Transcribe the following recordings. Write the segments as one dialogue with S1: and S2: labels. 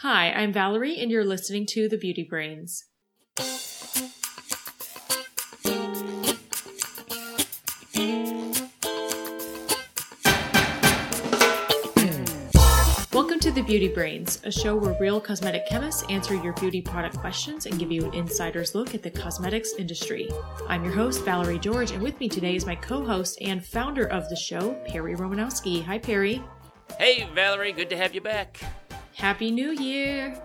S1: Hi, I'm Valerie, and you're listening to The Beauty Brains. Welcome to The Beauty Brains, a show where real cosmetic chemists answer your beauty product questions and give you an insider's look at the cosmetics industry. I'm your host, Valerie George, and with me today is my co host and founder of the show, Perry Romanowski. Hi, Perry.
S2: Hey, Valerie, good to have you back.
S1: Happy New Year!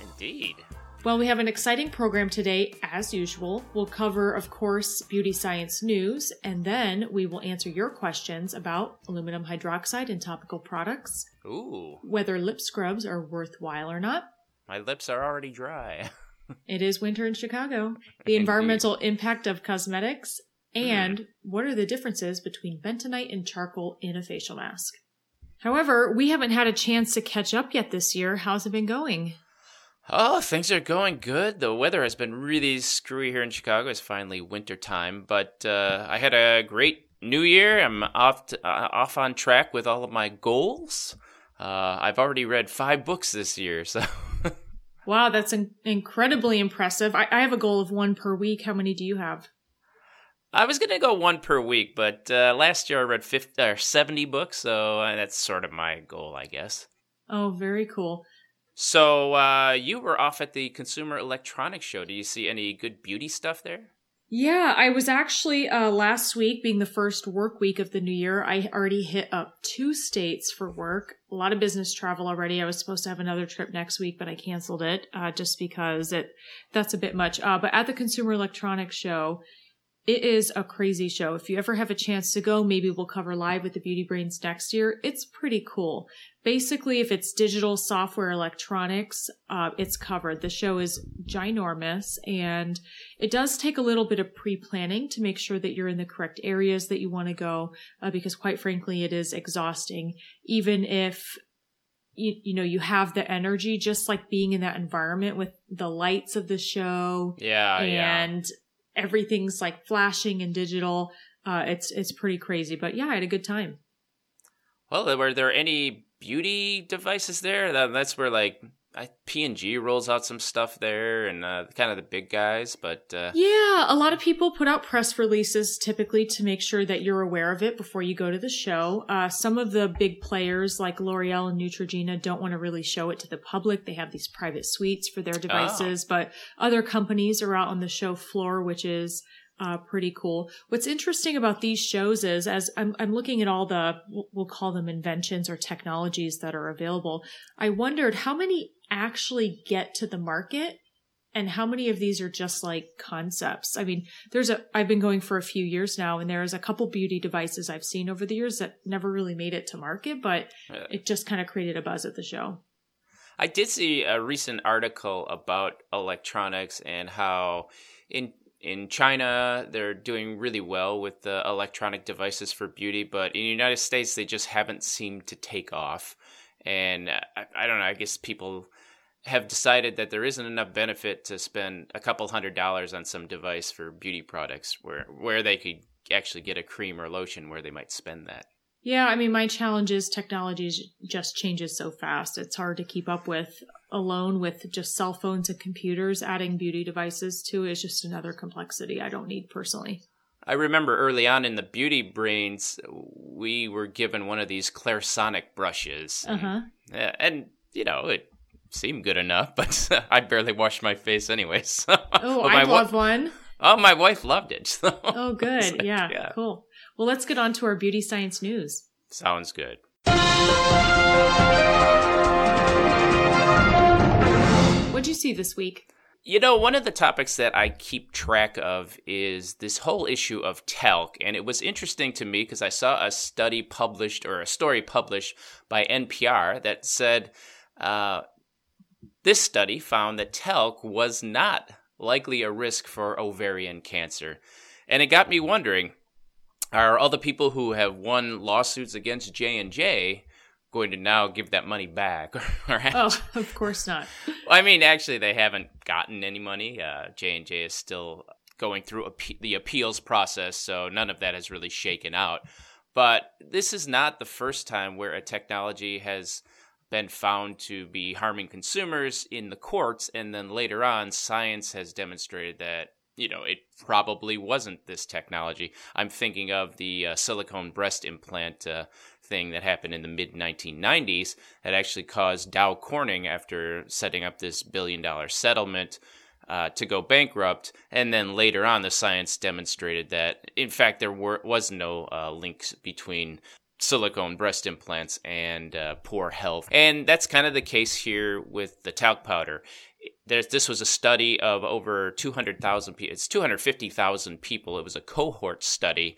S2: Indeed.
S1: Well, we have an exciting program today, as usual. We'll cover, of course, beauty science news, and then we will answer your questions about aluminum hydroxide and topical products,
S2: Ooh,
S1: whether lip scrubs are worthwhile or not.
S2: my lips are already dry.
S1: It is winter in Chicago. The environmental impact of cosmetics, hmm. and what are the differences between bentonite and charcoal in a facial mask. However, we haven't had a chance to catch up yet this year. How's it been going?
S2: Oh, things are going good. The weather has been really screwy here in Chicago. It's finally winter time, but uh, I had a great New Year. I'm off to, uh, off on track with all of my goals. Uh, I've already read five books this year, so
S1: Wow, that's in- incredibly impressive. I-, I have a goal of one per week. How many do you have?
S2: I was gonna go one per week, but uh, last year I read 50, or 70 books, so uh, that's sort of my goal, I guess.
S1: Oh, very cool.
S2: So uh, you were off at the Consumer Electronics Show. Do you see any good beauty stuff there?
S1: Yeah, I was actually uh, last week, being the first work week of the new year, I already hit up two states for work. A lot of business travel already. I was supposed to have another trip next week, but I canceled it uh, just because it that's a bit much. Uh, but at the Consumer Electronics Show, it is a crazy show. If you ever have a chance to go, maybe we'll cover live with the Beauty Brains next year. It's pretty cool. Basically, if it's digital software electronics, uh, it's covered. The show is ginormous and it does take a little bit of pre-planning to make sure that you're in the correct areas that you want to go, uh, because quite frankly, it is exhausting. Even if you, you know, you have the energy, just like being in that environment with the lights of the show
S2: Yeah, yeah.
S1: and everything's like flashing and digital. Uh, it's, it's pretty crazy, but yeah, I had a good time.
S2: Well, were there any beauty devices there? That, that's where like P and G rolls out some stuff there, and uh, kind of the big guys. But uh,
S1: Yeah, a lot of people put out press releases typically to make sure that you're aware of it before you go to the show. Uh, some of the big players like L'Oreal and Neutrogena don't want to really show it to the public. They have these private suites for their devices, but other companies are out on the show floor, which is uh, pretty cool. What's interesting about these shows is as I'm, I'm looking at all the, we'll call them inventions or technologies that are available. I wondered how many actually get to the market and how many of these are just like concepts i mean there's a i've been going for a few years now and there's a couple beauty devices i've seen over the years that never really made it to market but it just kind of created a buzz at the show
S2: I did see a recent article about electronics and how in in China they're doing really well with the electronic devices for beauty, but in the United States they just haven't seemed to take off. And I, I don't know. I guess people have decided that there isn't enough benefit to spend a couple hundred dollars on some device for beauty products, where where they could actually get a cream or lotion where they might spend that.
S1: yeah i mean my challenge is technology just changes so fast it's hard to keep up with alone with just cell phones and computers adding beauty devices to is just another complexity i don't need personally
S2: I remember early on in the beauty brains, we were given one of these Clarisonic brushes. and-
S1: uh-huh
S2: Yeah, and you know it seemed good enough, but I barely washed my face anyway. So.
S1: oh
S2: my
S1: i'd
S2: wa-
S1: love one
S2: Oh, my wife loved it. So.
S1: oh good
S2: like,
S1: yeah,
S2: yeah.
S1: cool well let's get on to our beauty science news
S2: Sounds good.
S1: You see this week
S2: You know, one of the topics that I keep track of is this whole issue of talc. And it was interesting to me because I saw a study published or a story published by NPR that said uh, this study found that talc was not likely a risk for ovarian cancer. And it got me wondering are all the people who have won lawsuits against J&J going to now give that money back
S1: Oh, of course not.
S2: I mean, actually, they haven't gotten any money. Uh, J and J is still going through the appeals process, so none of that has really shaken out. But this is not the first time where a technology has been found to be harming consumers in the courts, and then later on, science has demonstrated that you know it probably wasn't this technology. I'm thinking of the uh, silicone breast implant uh, thing that happened in the mid 1990s that actually caused Dow Corning, after setting up this billion dollar settlement, uh, to go bankrupt. And then later on, the science demonstrated that, in fact, there were, was no uh, links between silicone breast implants and uh, poor health. And that's kind of the case here with the talc powder. There's, this was a study of over 200,000 people. It's 250,000 people. It was a cohort study,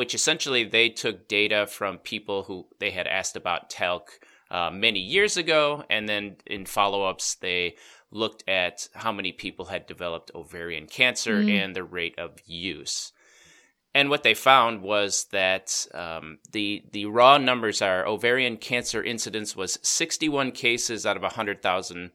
S2: which essentially they took data from people who they had asked about talc uh, many years ago. And then in follow ups, they looked at how many people had developed ovarian cancer mm. and the rate of use. And what they found was that um, the the raw numbers are ovarian cancer incidence was 61 cases out of 100,000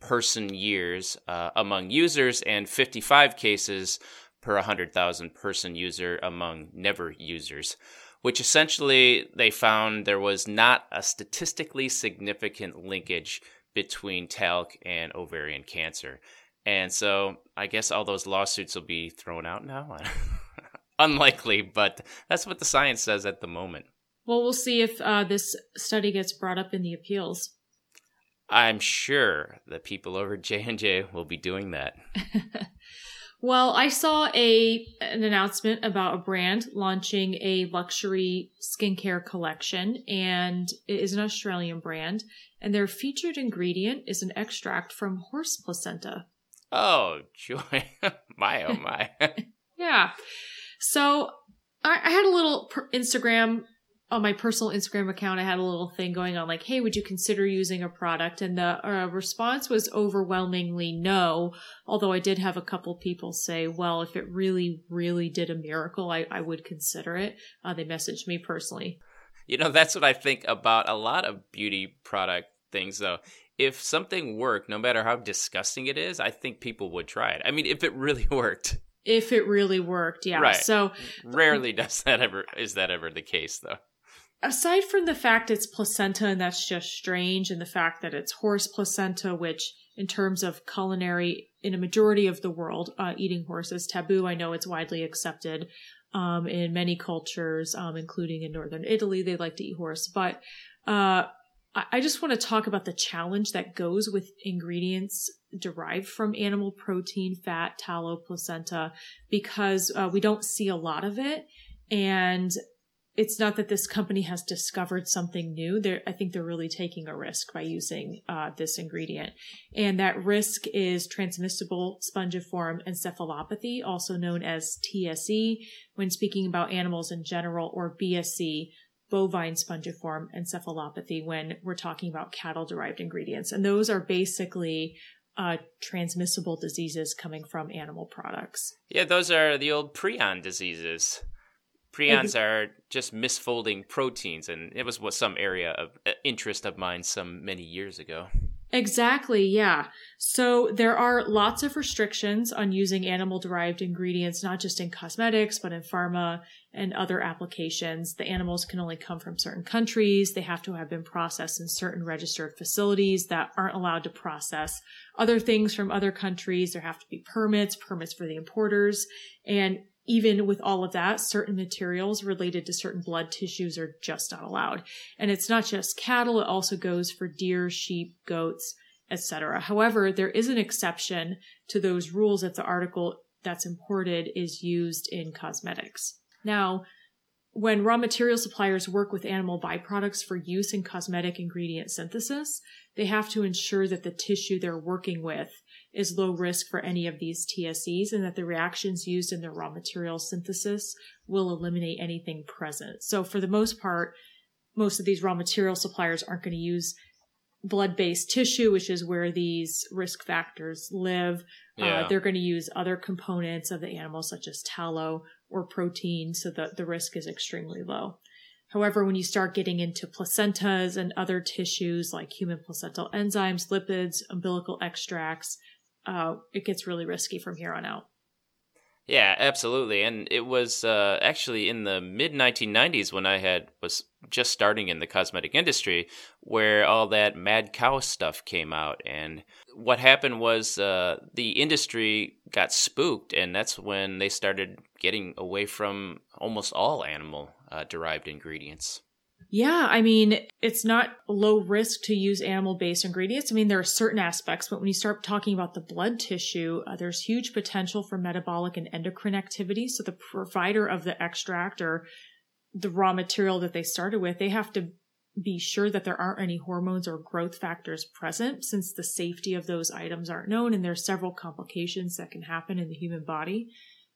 S2: person years uh, among users and 55 cases per 100,000 person user among never users, which essentially they found there was not a statistically significant linkage between talc and ovarian cancer. And so I guess all those lawsuits will be thrown out now. Unlikely, but that's what the science says at the moment.
S1: Well, we'll see if uh, this study gets brought up in the appeals.
S2: I'm sure the people over J and J will be doing that.
S1: well, I saw a an announcement about a brand launching a luxury skincare collection, and it is an Australian brand and their featured ingredient is an extract from horse placenta.
S2: Oh, joy. my, oh, my.
S1: yeah. So I, I, had a little Instagram on my personal Instagram account. I had a little thing going on like, hey, would you consider using a product? And the uh, response was overwhelmingly no. Although I did have a couple people say, well, if it really, really did a miracle, I, I would consider it. Uh, they messaged me personally.
S2: You know, that's what I think about a lot of beauty product things, though. If something worked, no matter how disgusting it is, I think people would try it. I mean, if it really worked.
S1: If it really worked, yeah.
S2: Right.
S1: So
S2: rarely does that ever is that ever the case, though.
S1: Aside from the fact it's placenta and that's just strange, and the fact that it's horse placenta, which in terms of culinary in a majority of the world, uh, eating horse is taboo. I know it's widely accepted um, in many cultures, um, including in northern Italy. They like to eat horse, but uh, I just want to talk about the challenge that goes with ingredients derived from animal protein, fat, tallow, placenta, because uh, we don't see a lot of it. And it's not that this company has discovered something new. They're, I think they're really taking a risk by using uh, this ingredient. And that risk is transmissible spongiform encephalopathy, also known as TSE, when speaking about animals in general, or BSE, bovine spongiform encephalopathy, when we're talking about cattle derived ingredients. And those are basically uh, transmissible diseases coming from animal products.
S2: Yeah, those are the old prion diseases. Prions are just misfolding proteins, and it was what some area of uh, interest of mine some many years ago.
S1: Exactly, yeah. So there are lots of restrictions on using animal derived ingredients, not just in cosmetics, but in pharma and other applications. The animals can only come from certain countries. They have to have been processed in certain registered facilities that aren't allowed to process other things from other countries. There have to be permits, permits for the importers. And even with all of that, certain materials related to certain blood tissues are just not allowed. And it's not just cattle, it also goes for deer, sheep, goats, etc. However, there is an exception to those rules if the article that's imported is used in cosmetics. Now, when raw material suppliers work with animal byproducts for use in cosmetic ingredient synthesis, they have to ensure that the tissue they're working with is low risk for any of these TSEs and that the reactions used in the raw material synthesis will eliminate anything present. So for the most part, most of these raw material suppliers aren't going to use blood-based tissue, which is where these risk factors live. Uh, yeah. Uh, they're going to use other components of the animal, such as tallow or protein, so that the risk is extremely low. However, when you start getting into placentas and other tissues like human placental enzymes, lipids, umbilical extracts, uh, it gets really risky from here on out.
S2: Yeah, absolutely. And it was uh, actually in the mid 1990s when I had was just starting in the cosmetic industry where all that mad cow stuff came out and what happened was uh, the industry got spooked and that's when they started getting away from almost all animal uh, derived ingredients
S1: yeah, I mean, it's not low risk to use animal based ingredients. I mean, there are certain aspects, but when you start talking about the blood tissue, uh, there's huge potential for metabolic and endocrine activity. So the provider of the extract or the raw material that they started with, they have to be sure that there aren't any hormones or growth factors present since the safety of those items aren't known and there's several complications that can happen in the human body.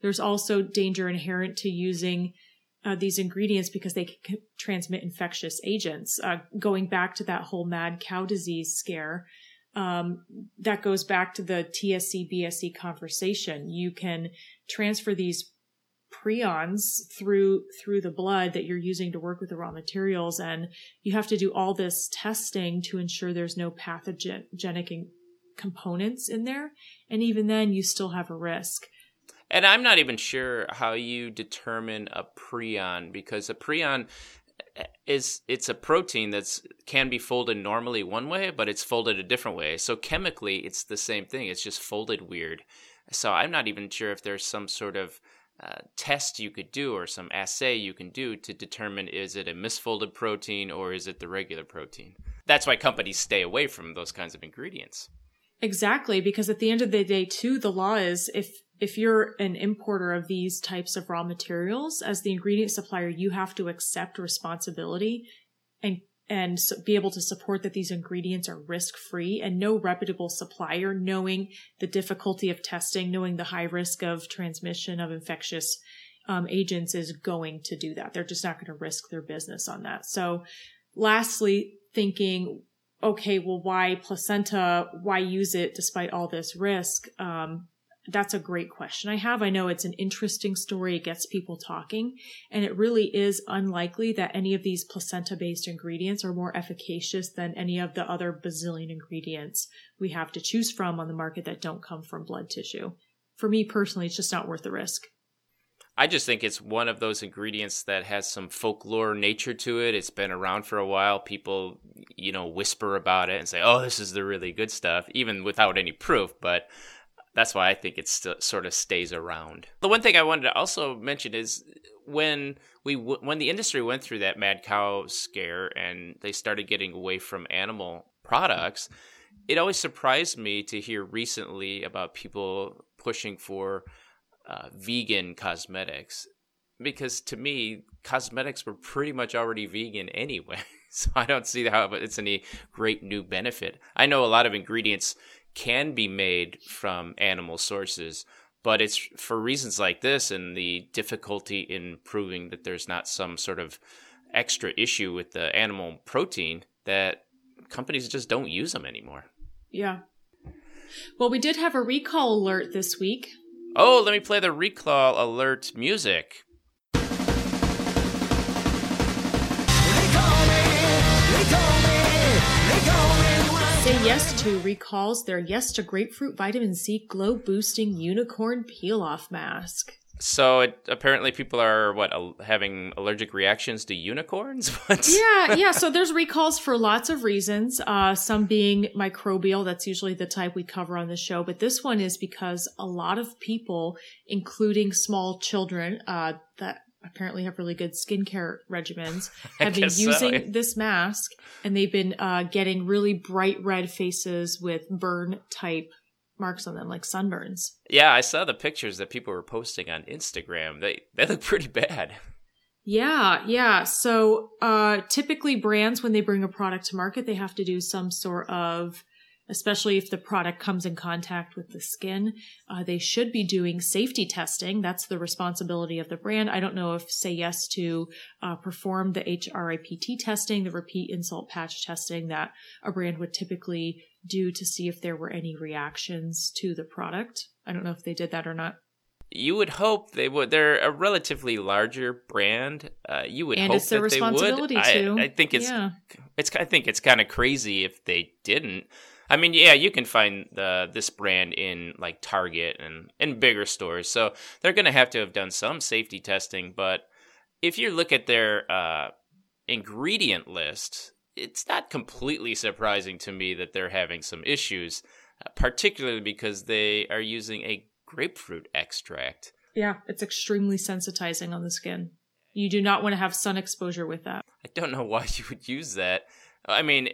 S1: There's also danger inherent to using uh, these ingredients because they can transmit infectious agents. Uh, going back to that whole mad cow disease scare, um, that goes back to the TSE BSE conversation. You can transfer these prions through through the blood that you're using to work with the raw materials, and you have to do all this testing to ensure there's no pathogenic components in there. And even then, you still have a risk.
S2: And I'm not even sure how you determine a prion because a prion is it's a protein that's can be folded normally one way, but it's folded a different way. So chemically, it's the same thing. It's just folded weird. So I'm not even sure if there's some sort of uh, test you could do or some assay you can do to determine is it a misfolded protein or is it the regular protein. That's why companies stay away from those kinds of ingredients.
S1: Exactly, because at the end of the day, too, the law is if if you're an importer of these types of raw materials as the ingredient supplier, you have to accept responsibility and and be able to support that these ingredients are risk free and no reputable supplier knowing the difficulty of testing, knowing the high risk of transmission of infectious um, agents is going to do that. They're just not going to risk their business on that. So lastly, thinking, okay, well, why placenta? Why use it despite all this risk? Um, that's a great question I have. I know it's an interesting story. It gets people talking. And it really is unlikely that any of these placenta based ingredients are more efficacious than any of the other bazillion ingredients we have to choose from on the market that don't come from blood tissue. For me personally, it's just not worth the risk.
S2: I just think it's one of those ingredients that has some folklore nature to it. It's been around for a while. People, you know, whisper about it and say, "Oh, this is the really good stuff," even without any proof. But that's why I think it still sort of stays around. The one thing I wanted to also mention is when we when the industry went through that mad cow scare and they started getting away from animal products, it always surprised me to hear recently about people pushing for uh, vegan cosmetics because to me cosmetics were pretty much already vegan anyway so i don't see how it's any great new benefit i know a lot of ingredients can be made from animal sources, but it's for reasons like this and the difficulty in proving that there's not some sort of extra issue with the animal protein that companies just don't use them anymore.
S1: Yeah. Well, we did have a recall alert this week.
S2: Oh, let me play the recall alert music.
S1: Say Yes To recalls their Yes to Grapefruit Vitamin C Glow Boosting Unicorn Peel Off Mask.
S2: So it, apparently, people are what having allergic reactions to unicorns.
S1: yeah, yeah. So there's recalls for lots of reasons. Uh, some being microbial. That's usually the type we cover on the show. But this one is because a lot of people, including small children, uh, that apparently have really good skincare regimens have been using so, yeah. this mask and they've been uh, getting really bright red faces with burn type marks on them like sunburns.
S2: Yeah i saw the pictures that people were posting on instagram. They they look pretty bad.
S1: Yeah yeah. So uh typically brands when they bring a product to market they have to do some sort of especially if the product comes in contact with the skin. Uh, they should be doing safety testing. That's the responsibility of the brand. I don't know if Say Yes to uh, perform the HRIPT testing, the repeat insult patch testing that a brand would typically do to see if there were any reactions to the product. I don't know if they did that or not.
S2: You would hope they would. They're a relatively larger brand. Uh, you would
S1: and
S2: hope
S1: it's their
S2: that
S1: responsibility
S2: they
S1: would.
S2: I, I think it's, yeah. it's. I think it's kind of crazy if they didn't. I mean, yeah, you can find the this brand in like Target and in bigger stores, so they're going to have to have done some safety testing. But if you look at their uh, ingredient list, it's not completely surprising to me that they're having some issues, uh, particularly because they are using a grapefruit extract.
S1: Yeah, it's extremely sensitizing on the skin. You do not want to have sun exposure with that.
S2: I don't know why you would use that. I mean,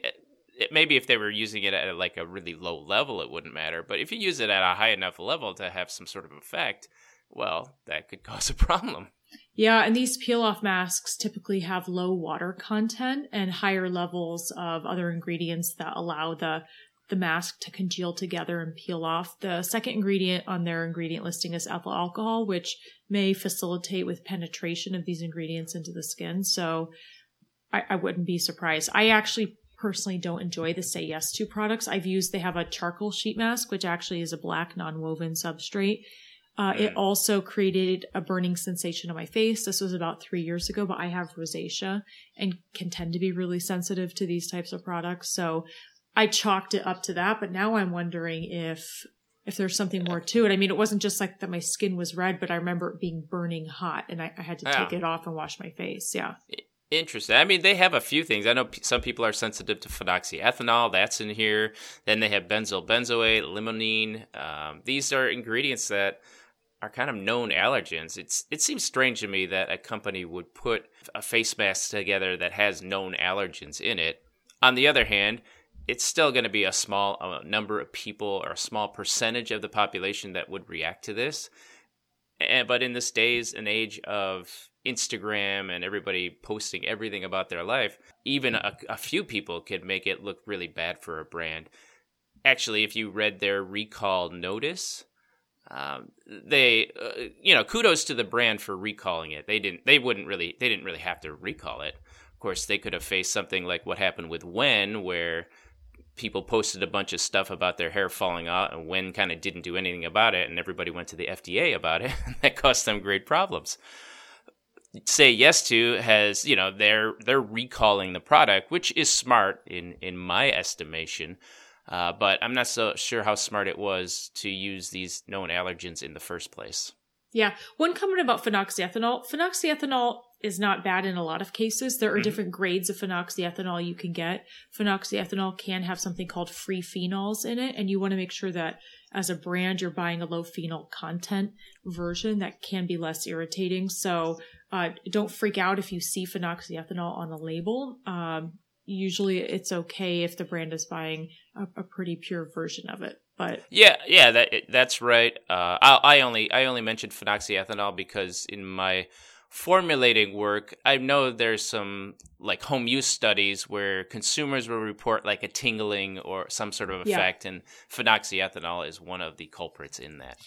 S2: it, maybe if they were using it at like a really low level, it wouldn't matter. But if you use it at a high enough level to have some sort of effect, well, that could cause a problem.
S1: Yeah, and these peel off masks typically have low water content and higher levels of other ingredients that allow the the mask to congeal together and peel off. The second ingredient on their ingredient listing is ethyl alcohol, which may facilitate with penetration of these ingredients into the skin. So I, I wouldn't be surprised. I actually personally don't enjoy the Say Yes to products. I've used, they have a charcoal sheet mask, which actually is a black non-woven substrate. Uh, it also created a burning sensation on my face. This was about three years ago, but I have rosacea and can tend to be really sensitive to these types of products. So I chalked it up to that, but now I'm wondering if if there's something more to it. I mean, it wasn't just like that my skin was red, but I remember it being burning hot and I, I had to take it off and wash my face. Yeah.
S2: Interesting. I mean, they have a few things. I know some people are sensitive to phenoxyethanol. That's in here. Then they have benzyl benzoate, limonene. Um, these are ingredients that are kind of known allergens. It's it seems strange to me that a company would put a face mask together that has known allergens in it. On the other hand, it's still going to be a small uh, number of people or a small percentage of the population that would react to this. And, but in this days and age of Instagram and everybody posting everything about their life, even a, a few people could make it look really bad for a brand. Actually, if you read their recall notice, um, they, uh, you know, kudos to the brand for recalling it. They didn't, they wouldn't really, they didn't really have to recall it. Of course, they could have faced something like what happened with Wen, where people posted a bunch of stuff about their hair falling out, and Wen kind of didn't do anything about it, and everybody went to the FDA about it, and that caused them great problems say yes to has you know they're they're recalling the product which is smart in in my estimation. Uh, but i'm not so sure how smart it was to use these known allergens in the first place.
S1: Yeah. One comment about phenoxyethanol. Phenoxyethanol is not bad in a lot of cases there are mm-hmm. different grades of phenoxyethanol you can get phenoxyethanol can have something called free phenols in it and you want to make sure that as a brand you're buying a low phenol content version that can be less irritating so uh, don't freak out if you see phenoxyethanol on a label. Um, usually it's okay if the brand is buying a, a, pretty pure version of it. But
S2: yeah, yeah, that that's right. Uh, I, I only I only mentioned phenoxyethanol because in my formulating work, I know there's some like home use studies where consumers will report like a tingling or some sort of effect, yeah. and phenoxyethanol is one of the culprits in that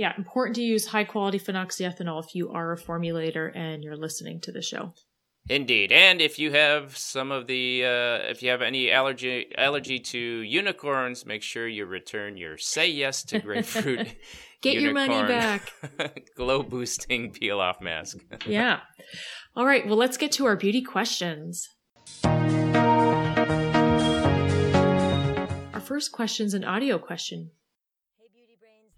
S1: yeah, important to use high quality phenoxyethanol if you are a formulator and you're listening to the show.
S2: Indeed, and if you have some of the, uh, if you have any allergy allergy to unicorns, make sure you return your "Say Yes to Grapefruit."
S1: Get your money back.
S2: glow boosting peel off mask.
S1: yeah. All right. Well, let's get to our beauty questions. Our first question is an audio question.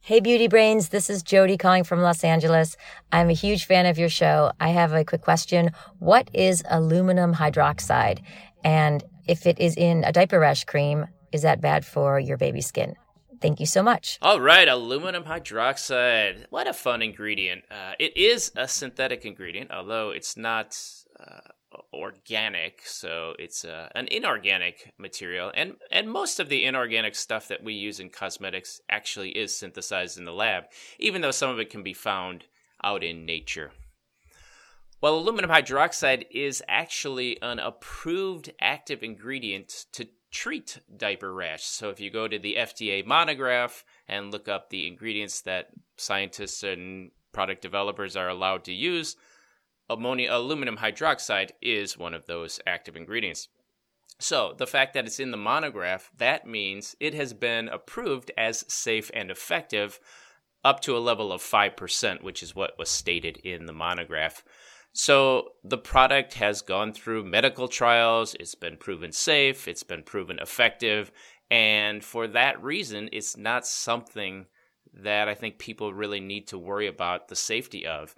S3: Hey, Beauty Brains. This is Jody calling from Los Angeles. I'm a huge fan of your show. I have a quick question. What is aluminum hydroxide? And if it is in a diaper rash cream, is that bad for your baby's skin? Thank you so much.
S2: All right, aluminum hydroxide. What a fun ingredient. Uh, it is a synthetic ingredient, although it's not uh, organic, so it's uh, an inorganic material, and and most of the inorganic stuff that we use in cosmetics actually is synthesized in the lab, even though some of it can be found out in nature. Well, aluminum hydroxide is actually an approved active ingredient to treat diaper rash. So if you go to the FDA monograph and look up the ingredients that scientists and product developers are allowed to use, ammonia aluminum hydroxide is one of those active ingredients. So, the fact that it's in the monograph, that means it has been approved as safe and effective up to a level of 5%, which is what was stated in the monograph. So, the product has gone through medical trials, it's been proven safe, it's been proven effective, And for that reason, it's not something that I think people really need to worry about the safety of.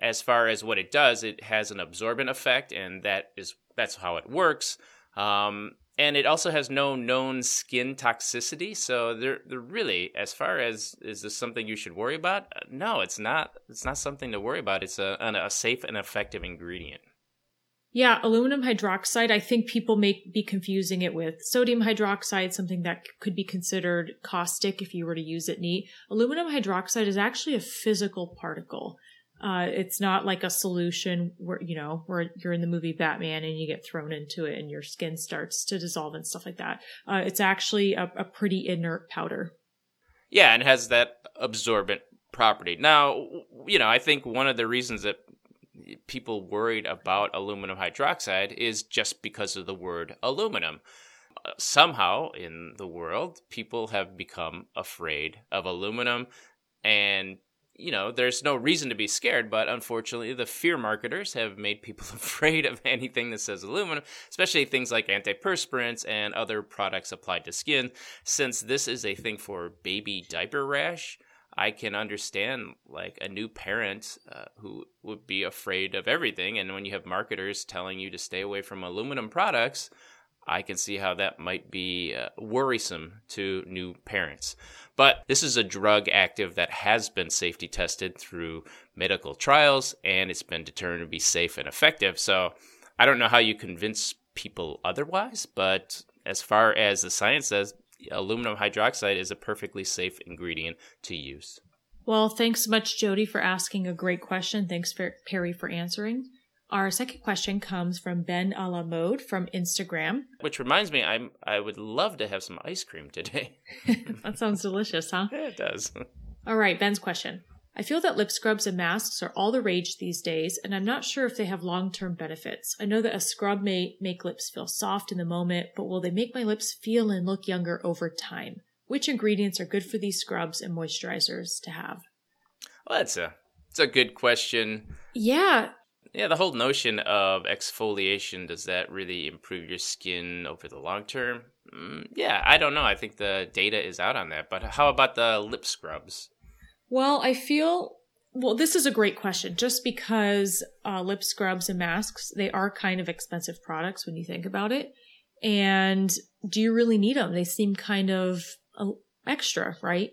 S2: As far as what it does, it has an absorbent effect, and that is that's how it works. Um, and it also has no known skin toxicity. So they're, they're really, as far as is this something you should worry about? Uh, no, it's not. It's not something to worry about. It's a, a safe and effective ingredient.
S1: Yeah, aluminum hydroxide, I think people may be confusing it with sodium hydroxide, something that could be considered caustic if you were to use it neat. Aluminum hydroxide is actually a physical particle. Uh, it's not like a solution where, you know, where you're in the movie Batman and you get thrown into it and your skin starts to dissolve and stuff like that. Uh, it's actually a, a pretty inert powder.
S2: Yeah, and has that absorbent property. Now, you know, I think one of the reasons that people worried about aluminum hydroxide is just because of the word aluminum. Uh, somehow in the world, people have become afraid of aluminum and you know, there's no reason to be scared, but unfortunately, the fear marketers have made people afraid of anything that says aluminum, especially things like antiperspirants and other products applied to skin. Since this is a thing for baby diaper rash, I can understand like a new parent uh, who would be afraid of everything. And when you have marketers telling you to stay away from aluminum products, I can see how that might be uh, worrisome to new parents. But this is a drug active that has been safety tested through medical trials and it's been determined to be safe and effective. So I don't know how you convince people otherwise, but as far as the science says, aluminum hydroxide is a perfectly safe ingredient to use.
S1: Well, thanks much, Jody, for asking a great question. Thanks, for, Perry, for answering. Our second question comes from Ben a la mode from Instagram.
S2: Which reminds me, I'm I would love to have some ice cream today.
S1: that sounds delicious, huh?
S2: Yeah, it does.
S1: All right, Ben's question. I feel that lip scrubs and masks are all the rage these days, and I'm not sure if they have long term benefits. I know that a scrub may make lips feel soft in the moment, but will they make my lips feel and look younger over time? Which ingredients are good for these scrubs and moisturizers to have?
S2: Well, that's a it's a good question.
S1: Yeah,
S2: yeah, the whole notion of exfoliation does that really improve your skin over the long term? Mm, yeah, I don't know. I think the data is out on that. But how about the lip scrubs?
S1: Well, I feel well, this is a great question just because uh, lip scrubs and masks, they are kind of expensive products when you think about it. And do you really need them? They seem kind of uh, extra, right?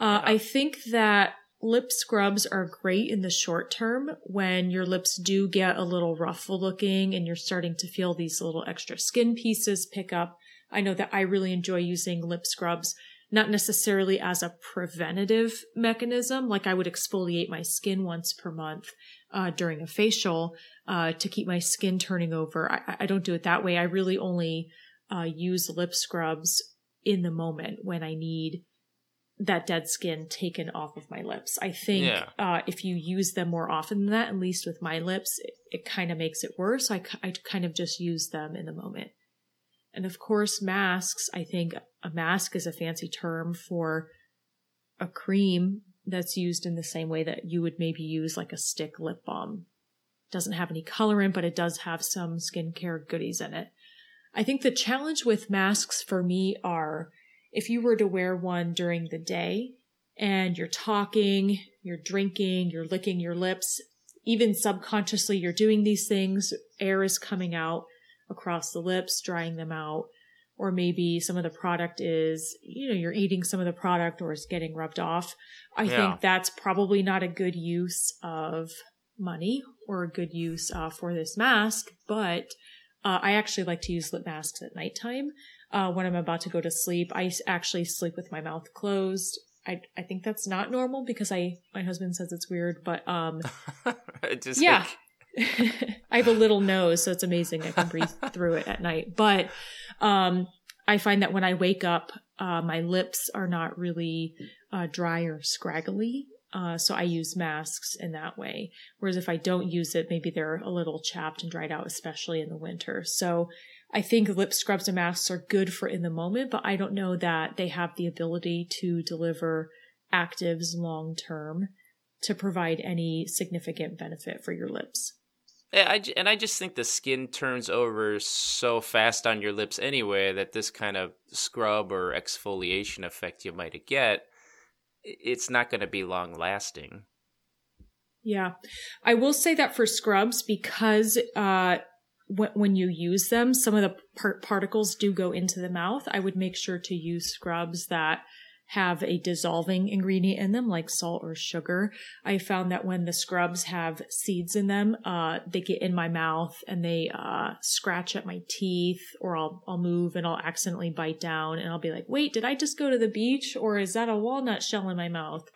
S1: Uh, yeah. I think that Lip scrubs are great in the short term when your lips do get a little rough looking and you're starting to feel these little extra skin pieces pick up. I know that I really enjoy using lip scrubs, not necessarily as a preventative mechanism, like I would exfoliate my skin once per month uh, during a facial uh, to keep my skin turning over. I, I, don't do it that way. I really only uh, use lip scrubs in the moment when I need that dead skin taken off of my lips. I think yeah. uh, if you use them more often than that, at least with my lips, it, it kind of makes it worse. I, I kind of just use them in the moment. And of course, masks, I think a mask is a fancy term for a cream that's used in the same way that you would maybe use like a stick lip balm. Doesn't have any colorant, but it does have some skincare goodies in it. I think the challenge with masks for me are if you were to wear one during the day and you're talking, you're drinking, you're licking your lips, even subconsciously you're doing these things, air is coming out across the lips, drying them out. Or maybe some of the product is, you know, you're eating some of the product or it's getting rubbed off. I yeah. think that's probably not a good use of money or a good use uh, for this mask, but uh, I actually like to use lip masks at nighttime uh, when I'm about to go to sleep. I actually sleep with my mouth closed. I, I think that's not normal because I my husband says it's weird, but um, Just yeah, I have a little nose, so it's amazing I can breathe through it at night. But um, I find that when I wake up, uh, my lips are not really uh, dry or scraggly. Uh, so I use masks in that way. Whereas if I don't use it, maybe they're a little chapped and dried out, especially in the winter. So I think lip scrubs and masks are good for in the moment, but I don't know that they have the ability to deliver actives long term to provide any significant benefit for your lips.
S2: I, and I just think the skin turns over so fast on your lips anyway that this kind of scrub or exfoliation effect you might get, it's not going to be long lasting.
S1: Yeah. I will say that for scrubs, because uh, when you use them, some of the par- particles do go into the mouth. I would make sure to use scrubs that have a dissolving ingredient in them, like salt or sugar. I found that when the scrubs have seeds in them, uh, they get in my mouth and they uh, scratch at my teeth, or I'll I'll move and I'll accidentally bite down, and I'll be like, "Wait, did I just go to the beach, or is that a walnut shell in my mouth?"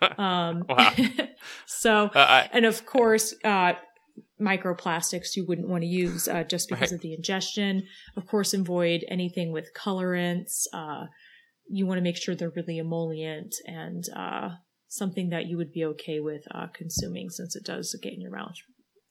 S1: um, so, uh, I- and of course, uh, microplastics you wouldn't want to use uh, just because right. of the ingestion. Of course, avoid anything with colorants. Uh, you want to make sure they're really emollient and uh, something that you would be okay with uh, consuming since it does get in your mouth.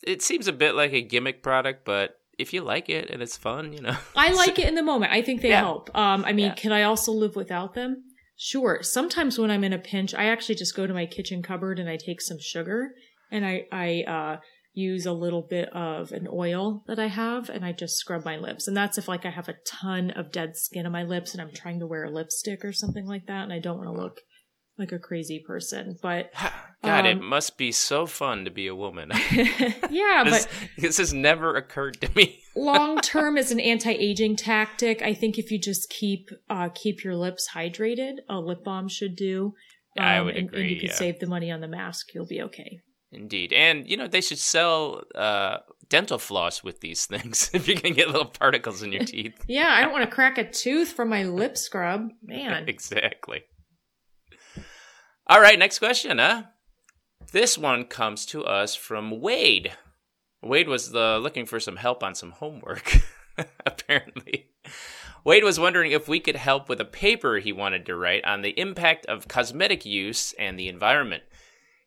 S2: It seems a bit like a gimmick product, but if you like it and it's fun, you know.
S1: I like it in the moment. I think they yeah. help. Um, I mean, yeah. can I also live without them? Sure. Sometimes when I'm in a pinch, I actually just go to my kitchen cupboard and I take some sugar and I, I, uh, use a little bit of an oil that I have and I just scrub my lips. And that's if like I have a ton of dead skin on my lips and I'm trying to wear a lipstick or something like that and I don't want to look like a crazy person. But
S2: God, um, it must be so fun to be a woman.
S1: yeah,
S2: this,
S1: but
S2: this has never occurred to me.
S1: long term is an anti-aging tactic, I think if you just keep uh, keep your lips hydrated, a lip balm should do.
S2: Um, I would
S1: and,
S2: agree.
S1: And you can
S2: yeah.
S1: save the money on the mask. You'll be okay.
S2: Indeed. And, you know, they should sell uh, dental floss with these things if you can get little particles in your teeth.
S1: yeah, I don't want to crack a tooth from my lip scrub. Man.
S2: exactly. All right, next question, huh? This one comes to us from Wade. Wade was uh, looking for some help on some homework, apparently. Wade was wondering if we could help with a paper he wanted to write on the impact of cosmetic use and the environment.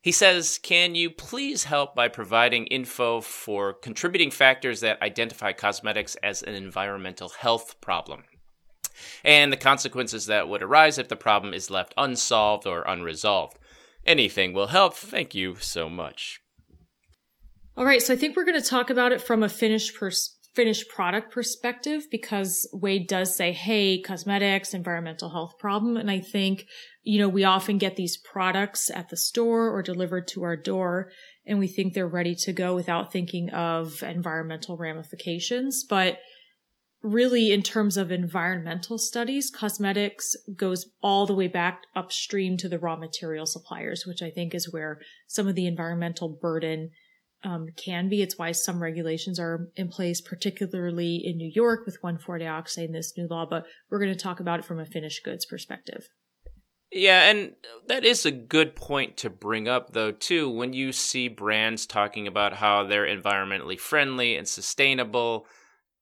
S2: He says, Can you please help by providing info for contributing factors that identify cosmetics as an environmental health problem? And the consequences that would arise if the problem is left unsolved or unresolved. Anything will help. Thank you so much.
S1: All right, so I think we're going to talk about it from a finished pers- finished product perspective because Wade does say, "Hey, cosmetics, environmental health problem," and I think you know, we often get these products at the store or delivered to our door and we think they're ready to go without thinking of environmental ramifications. But really, in terms of environmental studies, cosmetics goes all the way back upstream to the raw material suppliers, which I think is where some of the environmental burden um, can be. It's why some regulations are in place, particularly in New York with 1,4-dioxane, this new law. But we're going to talk about it from a finished goods perspective.
S2: Yeah, and that is a good point to bring up, though, too. When you see brands talking about how they're environmentally friendly and sustainable,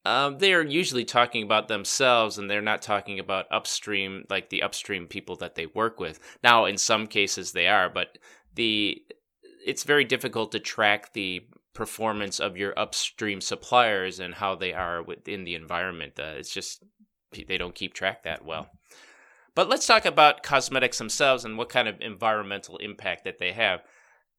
S2: um, they are usually talking about themselves and they're not talking about upstream, like the upstream people that they work with. Now, in some cases, they are, but the it's very difficult to track the performance of your upstream suppliers and how they are within the environment. Uh, it's just they don't keep track that well. But let's talk about cosmetics themselves and what kind of environmental impact that they have.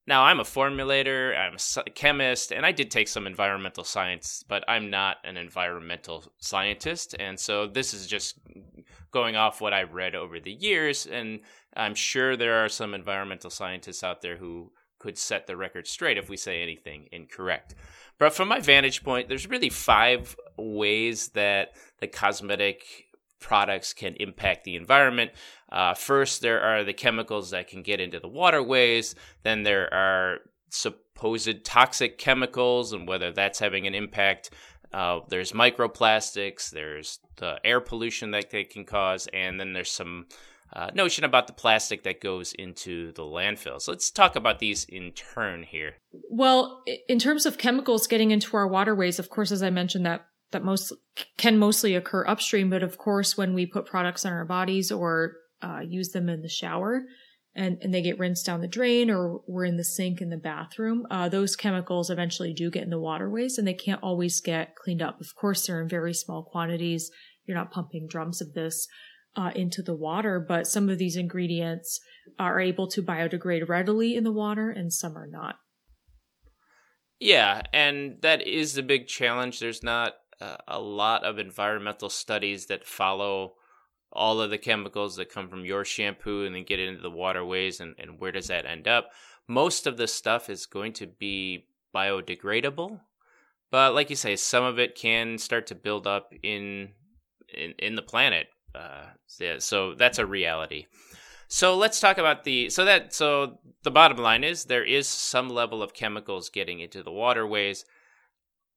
S2: Now, I'm a formulator, I'm a chemist, and I did take some environmental science, but I'm not an environmental scientist. And so this is just going off what I read over the years. And I'm sure there are some environmental scientists out there who could set the record straight if we say anything incorrect. But from my vantage point, there's really five ways that the cosmetic products can impact the environment. Uh, first, there are the chemicals that can get into the waterways. Then there are supposed toxic chemicals and whether that's having an impact. Uh, there's microplastics, there's the air pollution that they can cause, and then there's some uh, notion about the plastic that goes into the landfills. let's talk about these in turn here.
S1: Well, in terms of chemicals getting into our waterways, of course, as I mentioned, that that most can mostly occur upstream. But of course, when we put products on our bodies or uh, use them in the shower and, and they get rinsed down the drain or we're in the sink in the bathroom, uh, those chemicals eventually do get in the waterways and they can't always get cleaned up. Of course, they're in very small quantities. You're not pumping drums of this uh, into the water, but some of these ingredients are able to biodegrade readily in the water and some are not.
S2: Yeah, and that is the big challenge. There's not uh, a lot of environmental studies that follow all of the chemicals that come from your shampoo and then get into the waterways and, and where does that end up. Most of the stuff is going to be biodegradable, but like you say, some of it can start to build up in in, in the planet. Uh, so, so that's a reality. So let's talk about the so that so the bottom line is there is some level of chemicals getting into the waterways.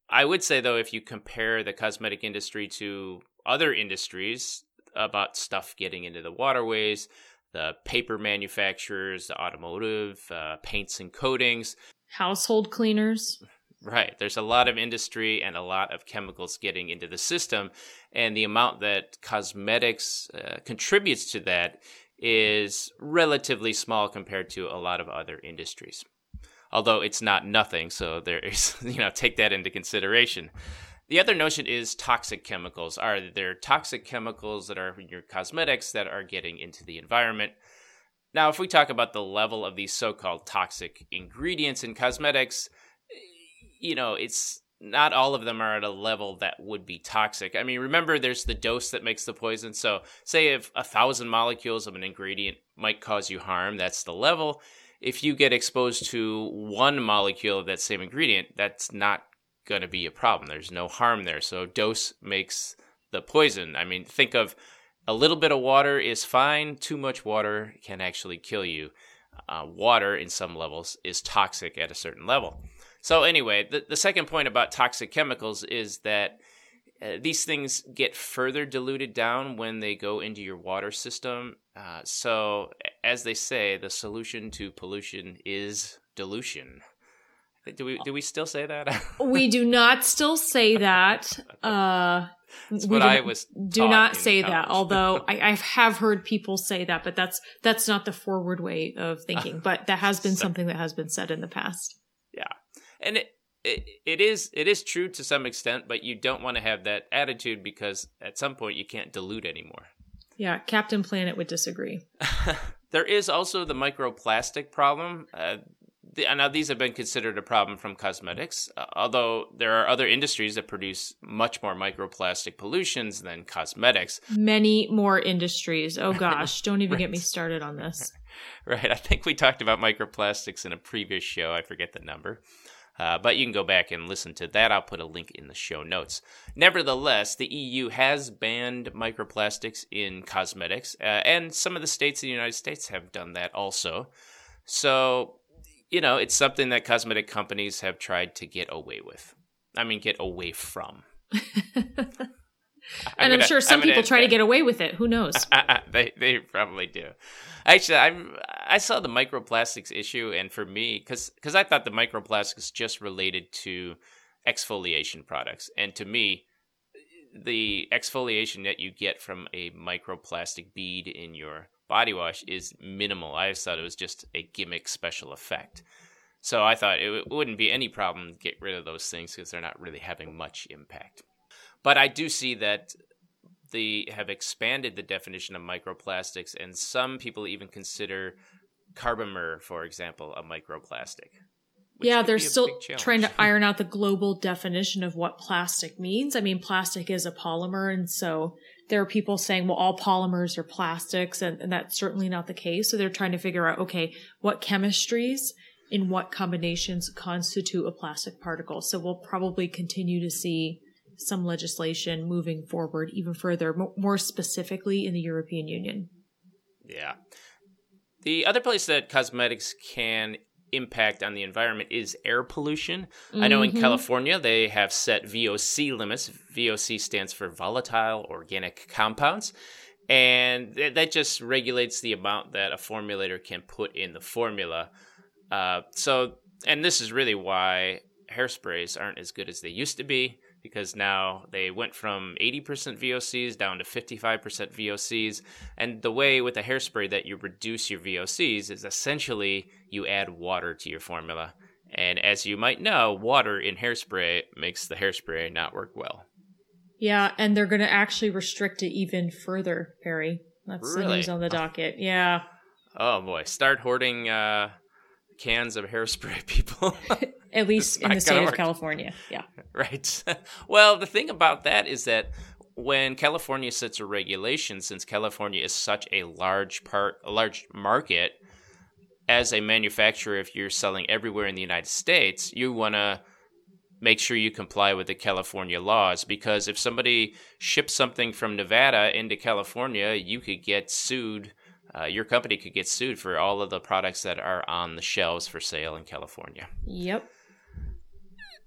S2: I would say though if you compare the cosmetic industry to other industries about stuff getting into the waterways, the paper manufacturers, the automotive, uh, paints and coatings,
S1: household cleaners.
S2: Right. There's a lot of industry and a lot of chemicals getting into the system. And the amount that cosmetics uh, contributes to that is relatively small compared to a lot of other industries. Although it's not nothing, so there is, you know, take that into consideration. The other notion is toxic chemicals. Are there toxic chemicals that are in your cosmetics that are getting into the environment? Now, if we talk about the level of these so called toxic ingredients in cosmetics, you know, it's not all of them are at a level that would be toxic. I mean, remember, there's the dose that makes the poison. So, say if a thousand molecules of an ingredient might cause you harm, that's the level. If you get exposed to one molecule of that same ingredient, that's not going to be a problem. There's no harm there. So, dose makes the poison. I mean, think of a little bit of water is fine, too much water can actually kill you. Uh, water, in some levels, is toxic at a certain level. So anyway, the, the second point about toxic chemicals is that uh, these things get further diluted down when they go into your water system. Uh, so, as they say, the solution to pollution is dilution. Do we do we still say that?
S1: we do not still say that. Uh,
S2: that's what I was.
S1: Do not say that. Although I, I, have heard people say that, but that's that's not the forward way of thinking. But that has been something that has been said in the past
S2: and it, it it is it is true to some extent, but you don't want to have that attitude because at some point you can't dilute anymore.
S1: Yeah, Captain Planet would disagree.
S2: there is also the microplastic problem. Uh, the, now, these have been considered a problem from cosmetics, uh, although there are other industries that produce much more microplastic pollutions than cosmetics.
S1: Many more industries. Oh gosh, don't even right. get me started on this.
S2: Right. I think we talked about microplastics in a previous show. I forget the number. Uh, but you can go back and listen to that. I'll put a link in the show notes. Nevertheless, the EU has banned microplastics in cosmetics, uh, and some of the states in the United States have done that also. So, you know, it's something that cosmetic companies have tried to get away with. I mean, get away from.
S1: and I'm, sure some people try to get away with it. Who knows?
S2: they they probably do. Actually, I I saw the microplastics issue, and for me, because because I thought the microplastics just related to exfoliation products, and to me, the exfoliation that you get from a microplastic bead in your body wash is minimal. I just thought it was just a gimmick special effect. So I thought it wouldn't be any problem to get rid of those things because they're not really having much impact. But I do see that they have expanded the definition of microplastics, and some people even consider carbomer, for example, a microplastic.
S1: Yeah, they're still trying to iron out the global definition of what plastic means. I mean, plastic is a polymer, and so there are people saying, well, all polymers are plastics, and, and that's certainly not the case. So they're trying to figure out, okay, what chemistries in what combinations constitute a plastic particle. So we'll probably continue to see some legislation moving forward even further, more specifically in the European Union.
S2: Yeah. The other place that cosmetics can impact on the environment is air pollution. Mm-hmm. I know in mm-hmm. California they have set VOC limits. VOC stands for volatile organic compounds. And that just regulates the amount that a formulator can put in the formula. Uh, so, and this is really why hairsprays aren't as good as they used to be because now they went from 80% VOCs down to 55% VOCs. And the way with a hairspray that you reduce your VOCs is essentially you add water to your formula. And as you might know, water in hairspray makes the hairspray not work well.
S1: Yeah, and they're going to actually restrict it even further, Perry. That's really? the news on the docket. Yeah.
S2: Oh boy, start hoarding uh cans of hairspray, people.
S1: At least in the state of work. California. Yeah.
S2: Right. well, the thing about that is that when California sets a regulation, since California is such a large part, a large market, as a manufacturer, if you're selling everywhere in the United States, you want to make sure you comply with the California laws because if somebody ships something from Nevada into California, you could get sued. Uh, your company could get sued for all of the products that are on the shelves for sale in California.
S1: Yep.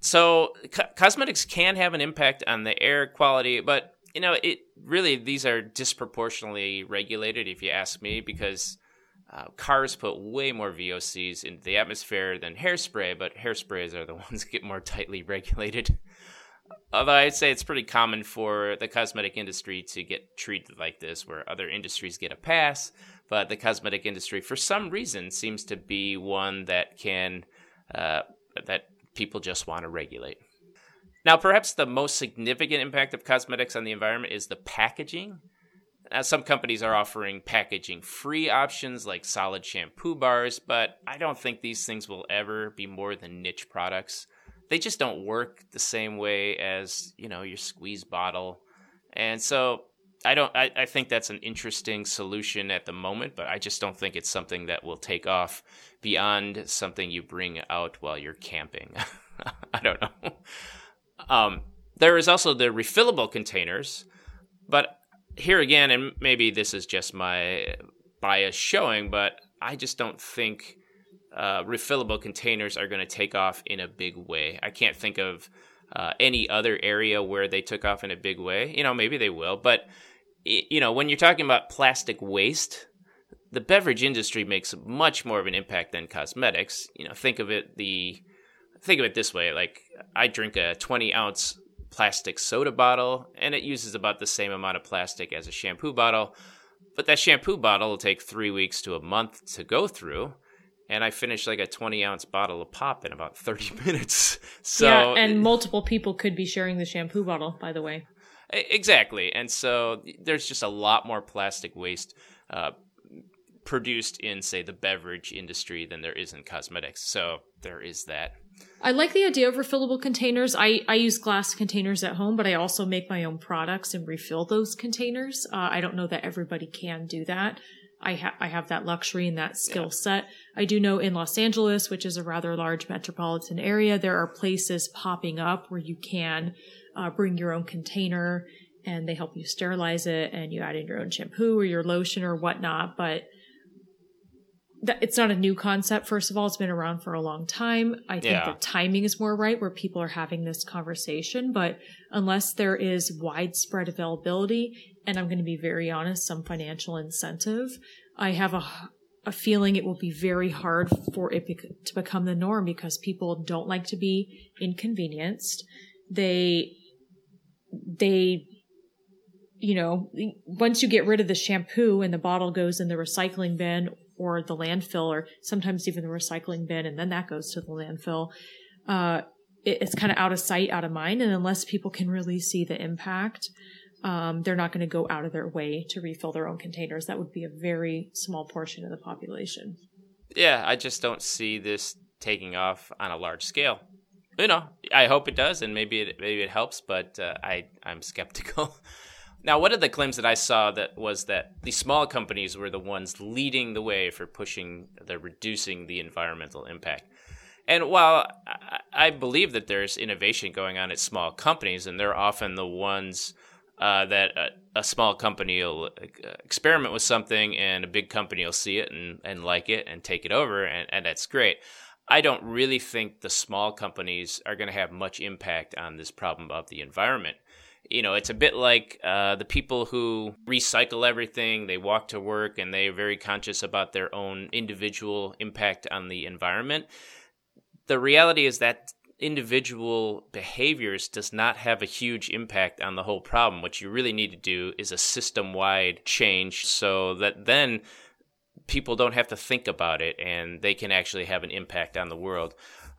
S2: So, co- cosmetics can have an impact on the air quality, but you know, it really these are disproportionately regulated, if you ask me, because uh, cars put way more VOCs into the atmosphere than hairspray, but hairsprays are the ones that get more tightly regulated. Although I'd say it's pretty common for the cosmetic industry to get treated like this, where other industries get a pass, but the cosmetic industry, for some reason, seems to be one that can uh, that people just want to regulate. Now, perhaps the most significant impact of cosmetics on the environment is the packaging. Now, some companies are offering packaging free options like solid shampoo bars, but I don't think these things will ever be more than niche products. They just don't work the same way as, you know, your squeeze bottle. And so I don't I, I think that's an interesting solution at the moment, but I just don't think it's something that will take off beyond something you bring out while you're camping. I don't know. Um, there is also the refillable containers, but here again, and maybe this is just my bias showing, but I just don't think uh, refillable containers are going to take off in a big way. I can't think of uh, any other area where they took off in a big way. You know, maybe they will, but you know, when you're talking about plastic waste, the beverage industry makes much more of an impact than cosmetics. You know, think of it the think of it this way: like I drink a 20 ounce plastic soda bottle, and it uses about the same amount of plastic as a shampoo bottle. But that shampoo bottle will take three weeks to a month to go through. And I finish like a 20 ounce bottle of pop in about 30 minutes. So,
S1: yeah, and multiple people could be sharing the shampoo bottle, by the way.
S2: Exactly. And so there's just a lot more plastic waste uh, produced in, say, the beverage industry than there is in cosmetics. So there is that.
S1: I like the idea of refillable containers. I, I use glass containers at home, but I also make my own products and refill those containers. Uh, I don't know that everybody can do that. I, ha- I have that luxury and that skill yeah. set. I do know in Los Angeles, which is a rather large metropolitan area, there are places popping up where you can uh, bring your own container and they help you sterilize it and you add in your own shampoo or your lotion or whatnot. But it's not a new concept. First of all, it's been around for a long time. I think yeah. the timing is more right where people are having this conversation. But unless there is widespread availability, and I'm going to be very honest, some financial incentive, I have a, a feeling it will be very hard for it to become the norm because people don't like to be inconvenienced. They, they, you know, once you get rid of the shampoo and the bottle goes in the recycling bin or the landfill or sometimes even the recycling bin and then that goes to the landfill uh, it, it's kind of out of sight out of mind and unless people can really see the impact um, they're not going to go out of their way to refill their own containers. That would be a very small portion of the population.
S2: Yeah i just don't see this taking off on a large scale. You know i hope it does and maybe it maybe it helps but uh, i i'm skeptical. Now, one of the claims that I saw that was that the small companies were the ones leading the way for pushing the reducing the environmental impact. And while I believe that there's innovation going on at small companies, and they're often the ones uh, that a, a, small company will uh, experiment with something, and a big company will see it and, and like it and take it over, and, and that's great. I don't really think the small companies are going to have much impact on this problem of the environment you know, it's a bit like uh, the people who recycle everything. They walk to work and they're very conscious about their own individual impact on the environment. The reality is that individual behaviors does not have a huge impact on the whole problem. What you really need to do is a system wide change so that then people don't have to think about it and they can actually have an impact on the world.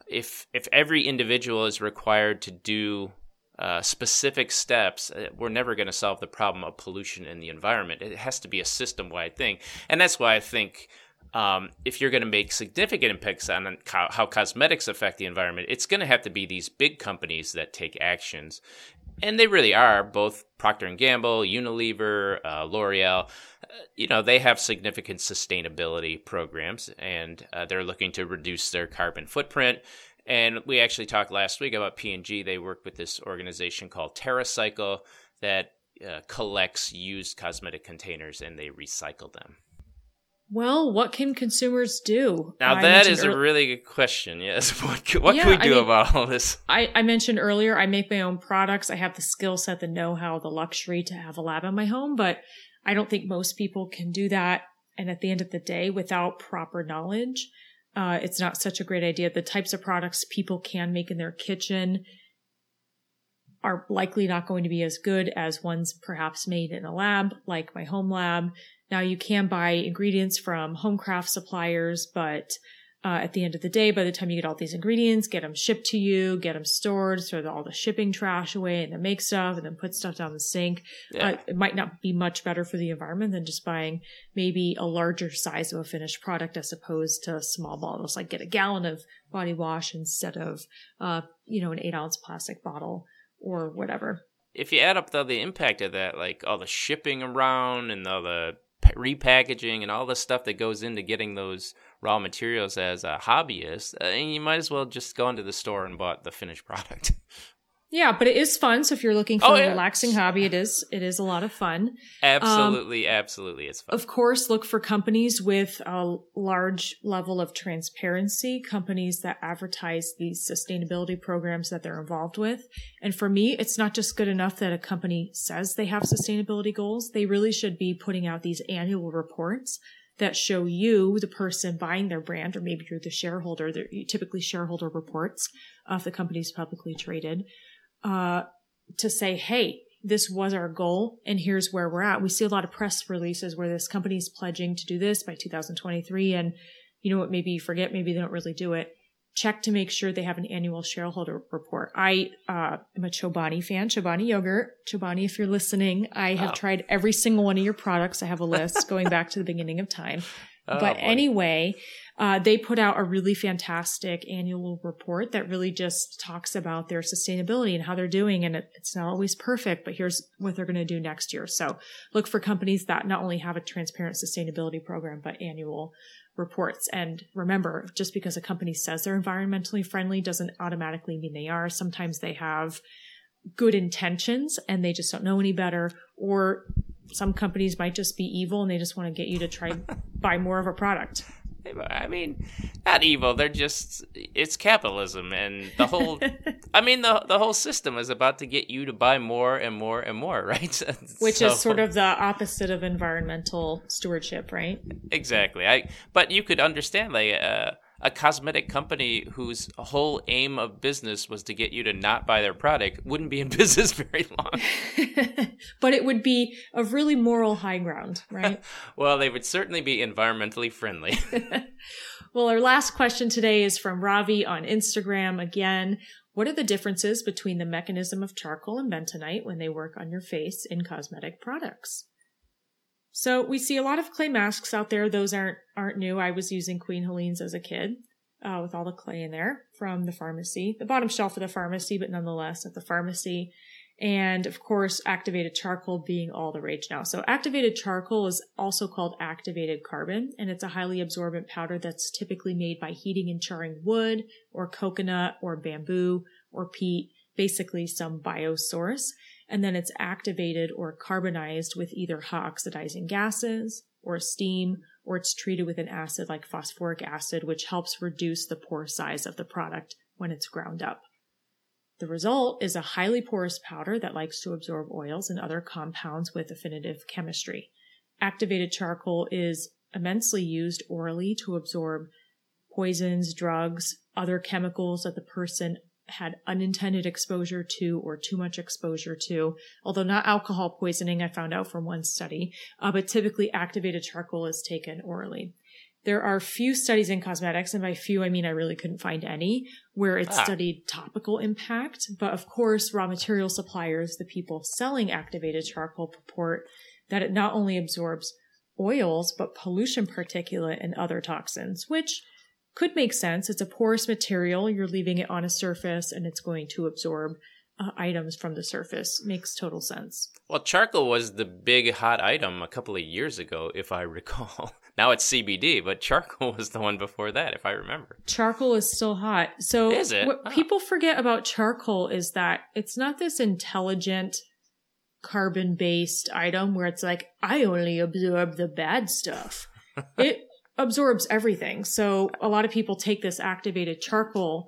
S2: If if every individual is required to do uh, specific steps, uh, we're never going to solve the problem of pollution in the environment. It has to be a system wide thing. And that's why I think um, if you're going to make significant impacts on how, cosmetics affect the environment, it's going to have to be these big companies that take actions, and they really are. Both Procter and Gamble, Unilever, uh, L'Oreal, uh, you know, they have significant sustainability programs, and uh, they're looking to reduce their carbon footprint. And we actually talked last week about P&G. They work with this organization called TerraCycle that uh, collects used cosmetic containers and they recycle them.
S1: Well, what can consumers do?
S2: Now
S1: I
S2: that is
S1: mentioned
S2: a really good question. Yes, what can, what
S1: Yeah,
S2: can we
S1: I
S2: do
S1: mean-
S2: about all this?
S1: I, I mentioned earlier I make my own products. I have the skill set, the know-how, the luxury to have a lab in my home, but I don't think most people can do that. And at the end of the day, without proper knowledge, uh, it's not such a great idea. The types of products people can make in their kitchen are likely not going to be as good as ones perhaps made in a lab, like my home lab. Now you can buy ingredients from home craft suppliers, but uh, at the end of the day, by the time you get all these ingredients, get them shipped to you, get them stored, throw all the shipping trash away, and then make stuff, and then put stuff down the sink.
S2: Yeah.
S1: Uh, it might not be much better for the environment than just buying maybe a larger size of a finished product as opposed to small bottles. Like get a gallon of body wash instead of, uh, you know, an eight ounce plastic bottle or whatever.
S2: if you add up though the impact of that, like all the shipping around and all the repackaging and all the stuff that goes into getting those raw materials as a hobbyist, uh, you might as well just go into the store and bought the finished product.
S1: Yeah, but it is fun. So if you're looking for
S2: Oh,
S1: a
S2: yeah.
S1: relaxing hobby, it is it is a lot of fun.
S2: absolutely, absolutely, it's fun.
S1: Of course, look for companies with a large level of transparency, companies that advertise these sustainability programs that they're involved with. And for me, it's not just good enough that a company says they have sustainability goals. They really should be putting out these annual reports that show you, the person buying their brand, or maybe you're the shareholder, they're typically shareholder reports uh, if the company's publicly traded, uh, to say, hey, this was our goal and here's where we're at. We see a lot of press releases where this company is pledging to do this by 2023. And you know what? Maybe you forget, maybe they don't really do it. Check to make sure they have an annual shareholder report. I uh, am a Chobani fan, Chobani yogurt. Chobani, if you're listening, I have
S2: Oh.
S1: tried every single one of your products. I have a list going back to the beginning of time.
S2: Oh,
S1: but
S2: boy.
S1: anyway, uh, they put out a really fantastic annual report that really just talks about their sustainability and how they're doing. And it, it's not always perfect, but here's what they're going to do next year. So look for companies that not only have a transparent sustainability program, but annual reports. And remember, just because a company says they're environmentally friendly doesn't automatically mean they are. Sometimes they have good intentions and they just don't know any better or some companies might just be evil and they just want to get you to try buy more of a product.
S2: I mean, not evil. They're just it's capitalism, and the whole. I mean, the the whole system is about to get you to buy more and more and more, right?
S1: Which
S2: So-
S1: is sort of the opposite of environmental stewardship, right?
S2: exactly. I but you could understand like uh, a cosmetic company whose whole aim of business was to get you to not buy their product wouldn't be in business very long.
S1: but it would be a really moral high ground, right?
S2: well, they would certainly be environmentally friendly.
S1: well, our last question today is from Ravi on Instagram again. What are the differences between the mechanism of charcoal and bentonite when they work on your face in cosmetic products? So we see a lot of clay masks out there. Those aren't aren't new. I was using Queen Helene's as a kid uh, with all the clay in there from the pharmacy, the bottom shelf of the pharmacy, but nonetheless at the pharmacy. And of course, activated charcoal being all the rage now. So activated charcoal is also called activated carbon, and it's a highly absorbent powder that's typically made by heating and charring wood or coconut or bamboo or peat, basically some biosource. And then it's activated or carbonized with either hot oxidizing gases or steam, or it's treated with an acid like phosphoric acid, which helps reduce the pore size of the product when it's ground up. The result is a highly porous powder that likes to absorb oils and other compounds with affinitive chemistry. Activated charcoal is immensely used orally to absorb poisons, drugs, other chemicals that the person had unintended exposure to or too much exposure to, although not alcohol poisoning, I found out from one study, uh, but typically activated charcoal is taken orally. There are few studies in cosmetics, and by few I mean I really couldn't find any, where it
S2: Ah.
S1: studied topical impact. But of course, raw material suppliers, the people selling activated charcoal, purport that it not only absorbs oils, but pollution particulate and other toxins, which could make sense. It's a porous material. You're leaving it on a surface and it's going to absorb uh, items from the surface. Makes total sense.
S2: Well, charcoal was the big hot item a couple of years ago, if I recall. now it's CBD, but charcoal was the one before that, if I remember.
S1: Charcoal is still hot. So
S2: Is it?
S1: what
S2: Oh.
S1: people forget about charcoal is that it's not this intelligent carbon based item where it's like, I only absorb the bad stuff. it absorbs everything. So a lot of people take this activated charcoal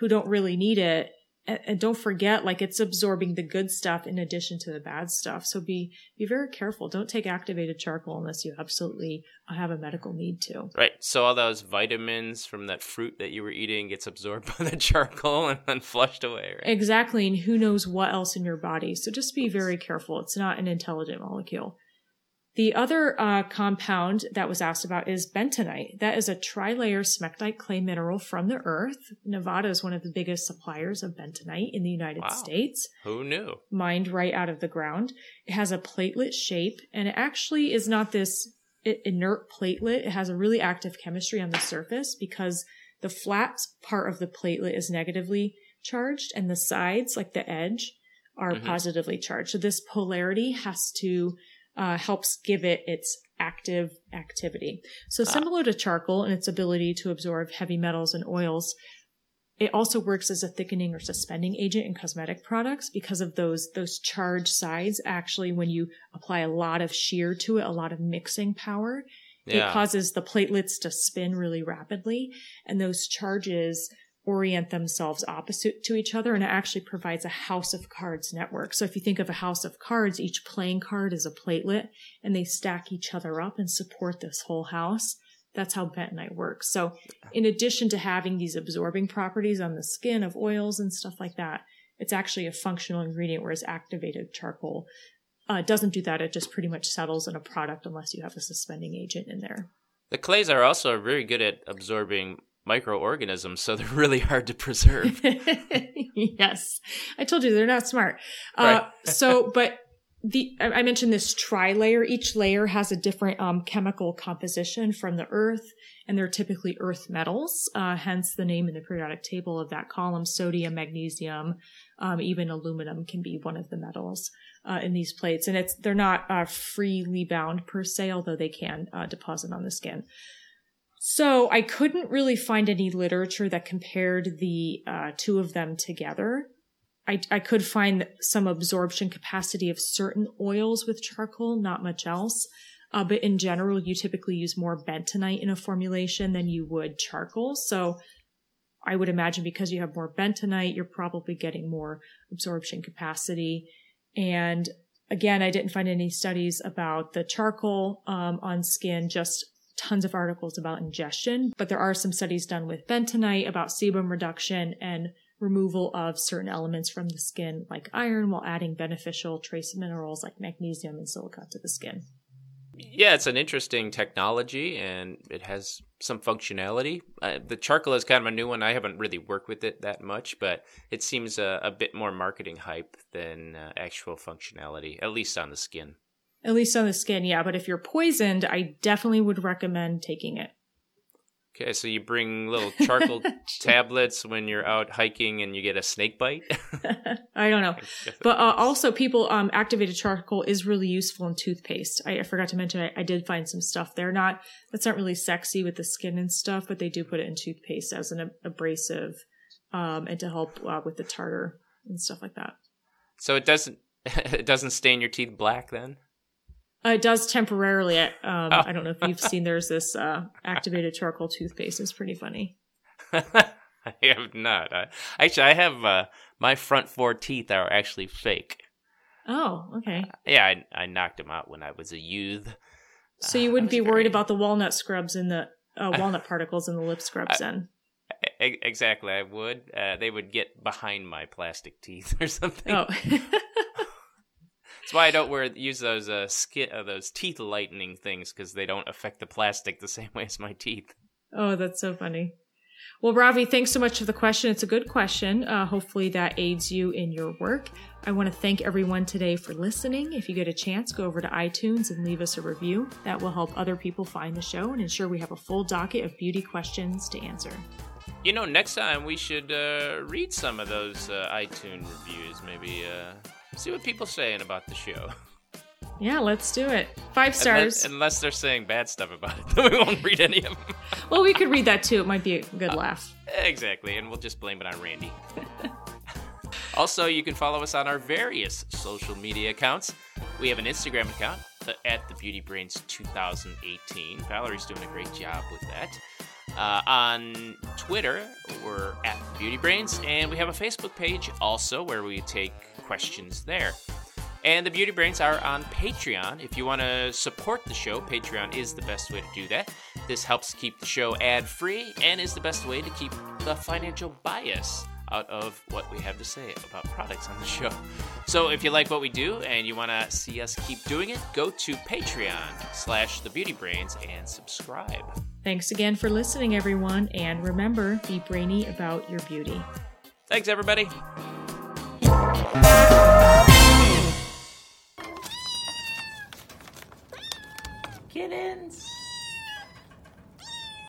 S1: who don't really need it. And, don't forget, like it's absorbing the good stuff in addition to the bad stuff. So be be very careful. Don't take activated charcoal unless you absolutely have a medical need to.
S2: Right. So all those vitamins from that fruit that you were eating gets absorbed by the charcoal and then flushed away, right?
S1: Exactly, and who knows what else in your body. So just be very careful. It's not an intelligent molecule. The other uh, compound that was asked about is bentonite. That is a trilayer smectite clay mineral from the earth. Nevada is one of the biggest suppliers of bentonite in the United
S2: Wow.
S1: States,
S2: Who knew?
S1: mined right out of the ground. It has a platelet shape, and it actually is not this inert platelet. It has a really active chemistry on the surface because the flat part of the platelet is negatively charged, and the sides, like the edge, are
S2: Mhm.
S1: positively charged. So this polarity has to uh, helps give it its active activity. So
S2: Ah.
S1: similar to charcoal in its ability to absorb heavy metals and oils, it also works as a thickening or suspending agent in cosmetic products because of those those charged sides. Actually, when you apply a lot of shear to it, a lot of mixing power,
S2: Yeah.
S1: it causes the platelets to spin really rapidly, and those charges orient themselves opposite to each other, and it actually provides a house of cards network. So if you think of a house of cards, each playing card is a platelet, and they stack each other up and support this whole house. That's how bentonite works. So in addition to having these absorbing properties on the skin of oils and stuff like that, it's actually a functional ingredient, whereas activated charcoal uh, doesn't do that. It just pretty much settles in a product unless you have a suspending agent in there.
S2: The clays are also very good at absorbing microorganisms, so they're really hard to preserve.
S1: yes, I told you they're not smart. Uh,
S2: Right.
S1: so, but the I I mentioned this tri-layer. Each layer has a different um, chemical composition from the earth, and they're typically earth metals. Uh, hence the name in the periodic table of that column: sodium, magnesium, um, even aluminum can be one of the metals uh, in these plates. And it's they're not uh, freely bound per se, although they can uh, deposit on the skin. So I couldn't really find any literature that compared the uh, two of them together. I, I could find some absorption capacity of certain oils with charcoal, not much else. Uh, but in general, you typically use more bentonite in a formulation than you would charcoal. So I would imagine because you have more bentonite, you're probably getting more absorption capacity. And again, I didn't find any studies about the charcoal um, on skin, just tons of articles about ingestion. But there are some studies done with bentonite about sebum reduction and removal of certain elements from the skin, like iron, while adding beneficial trace minerals like magnesium and silica to the skin.
S2: Yeah, it's an interesting technology and it has some functionality. Uh, the charcoal is kind of a new one. I haven't really worked with it that much, but it seems a, a bit more marketing hype than uh, actual functionality, at least on the skin.
S1: At least on the skin, yeah. But if you're poisoned, I definitely would recommend taking it.
S2: Okay, so you bring little charcoal tablets when you're out hiking and you get a snake bite.
S1: I don't know. But uh, also, people, um, activated charcoal is really useful in toothpaste. I, I forgot to mention, I, I did find some stuff there. Not that's not really sexy with the skin and stuff, but they do put it in toothpaste as an ab- abrasive, um, and to help uh, with the tartar and stuff like that.
S2: so it doesn't it doesn't stain your teeth black then.
S1: Uh, it does temporarily. Um,
S2: Oh.
S1: I don't know if you've seen. There's this uh, activated charcoal toothpaste. It's pretty funny.
S2: I have not. I, actually, I have uh, my front four teeth are actually fake.
S1: Oh, okay.
S2: Yeah, I, I knocked them out when I was a youth.
S1: So
S2: Uh,
S1: you wouldn't
S2: was
S1: be worried about the walnut scrubs in the uh, walnut particles in the lip scrubs then.
S2: Exactly, I would. Uh, they would get behind my plastic teeth or something.
S1: Oh.
S2: That's why I don't wear use those uh, skin uh, those teeth lightening things because they don't affect the plastic the same way as my teeth.
S1: oh, that's so funny. Well, Ravi, thanks so much for the question. It's a good question. Uh, hopefully, that aids you in your work. I want to thank everyone today for listening. If you get a chance, go over to iTunes and leave us a review. That will help other people find the show and ensure we have a full docket of beauty questions to answer.
S2: You know, next time we should uh, read some of those uh, iTunes reviews. Maybe uh, see what people saying about the show.
S1: Yeah, let's do it. Five stars.
S2: Unless, unless, they're saying bad stuff about it, then we won't read any of them.
S1: well, we could read that too. It might be a good laugh.
S2: Exactly, and we'll just blame it on Randy. also, you can follow us on our various social media accounts. We have an Instagram account at the Beauty Brains 2018. Valerie's doing a great job with that. Uh, on Twitter, we're at Beauty Brains, and we have a Facebook page also where we take questions there. And the Beauty Brains are on Patreon. If you want to support the show, Patreon is the best way to do that. This helps keep the show ad free and is the best way to keep the financial bias out of what we have to say about products on the show. So if you like what we do and you want to see us keep doing it, go to Patreon slash The Beauty Brains and subscribe.
S1: Thanks again for listening, everyone. And remember, be brainy about your beauty.
S2: Thanks, everybody. Kittens.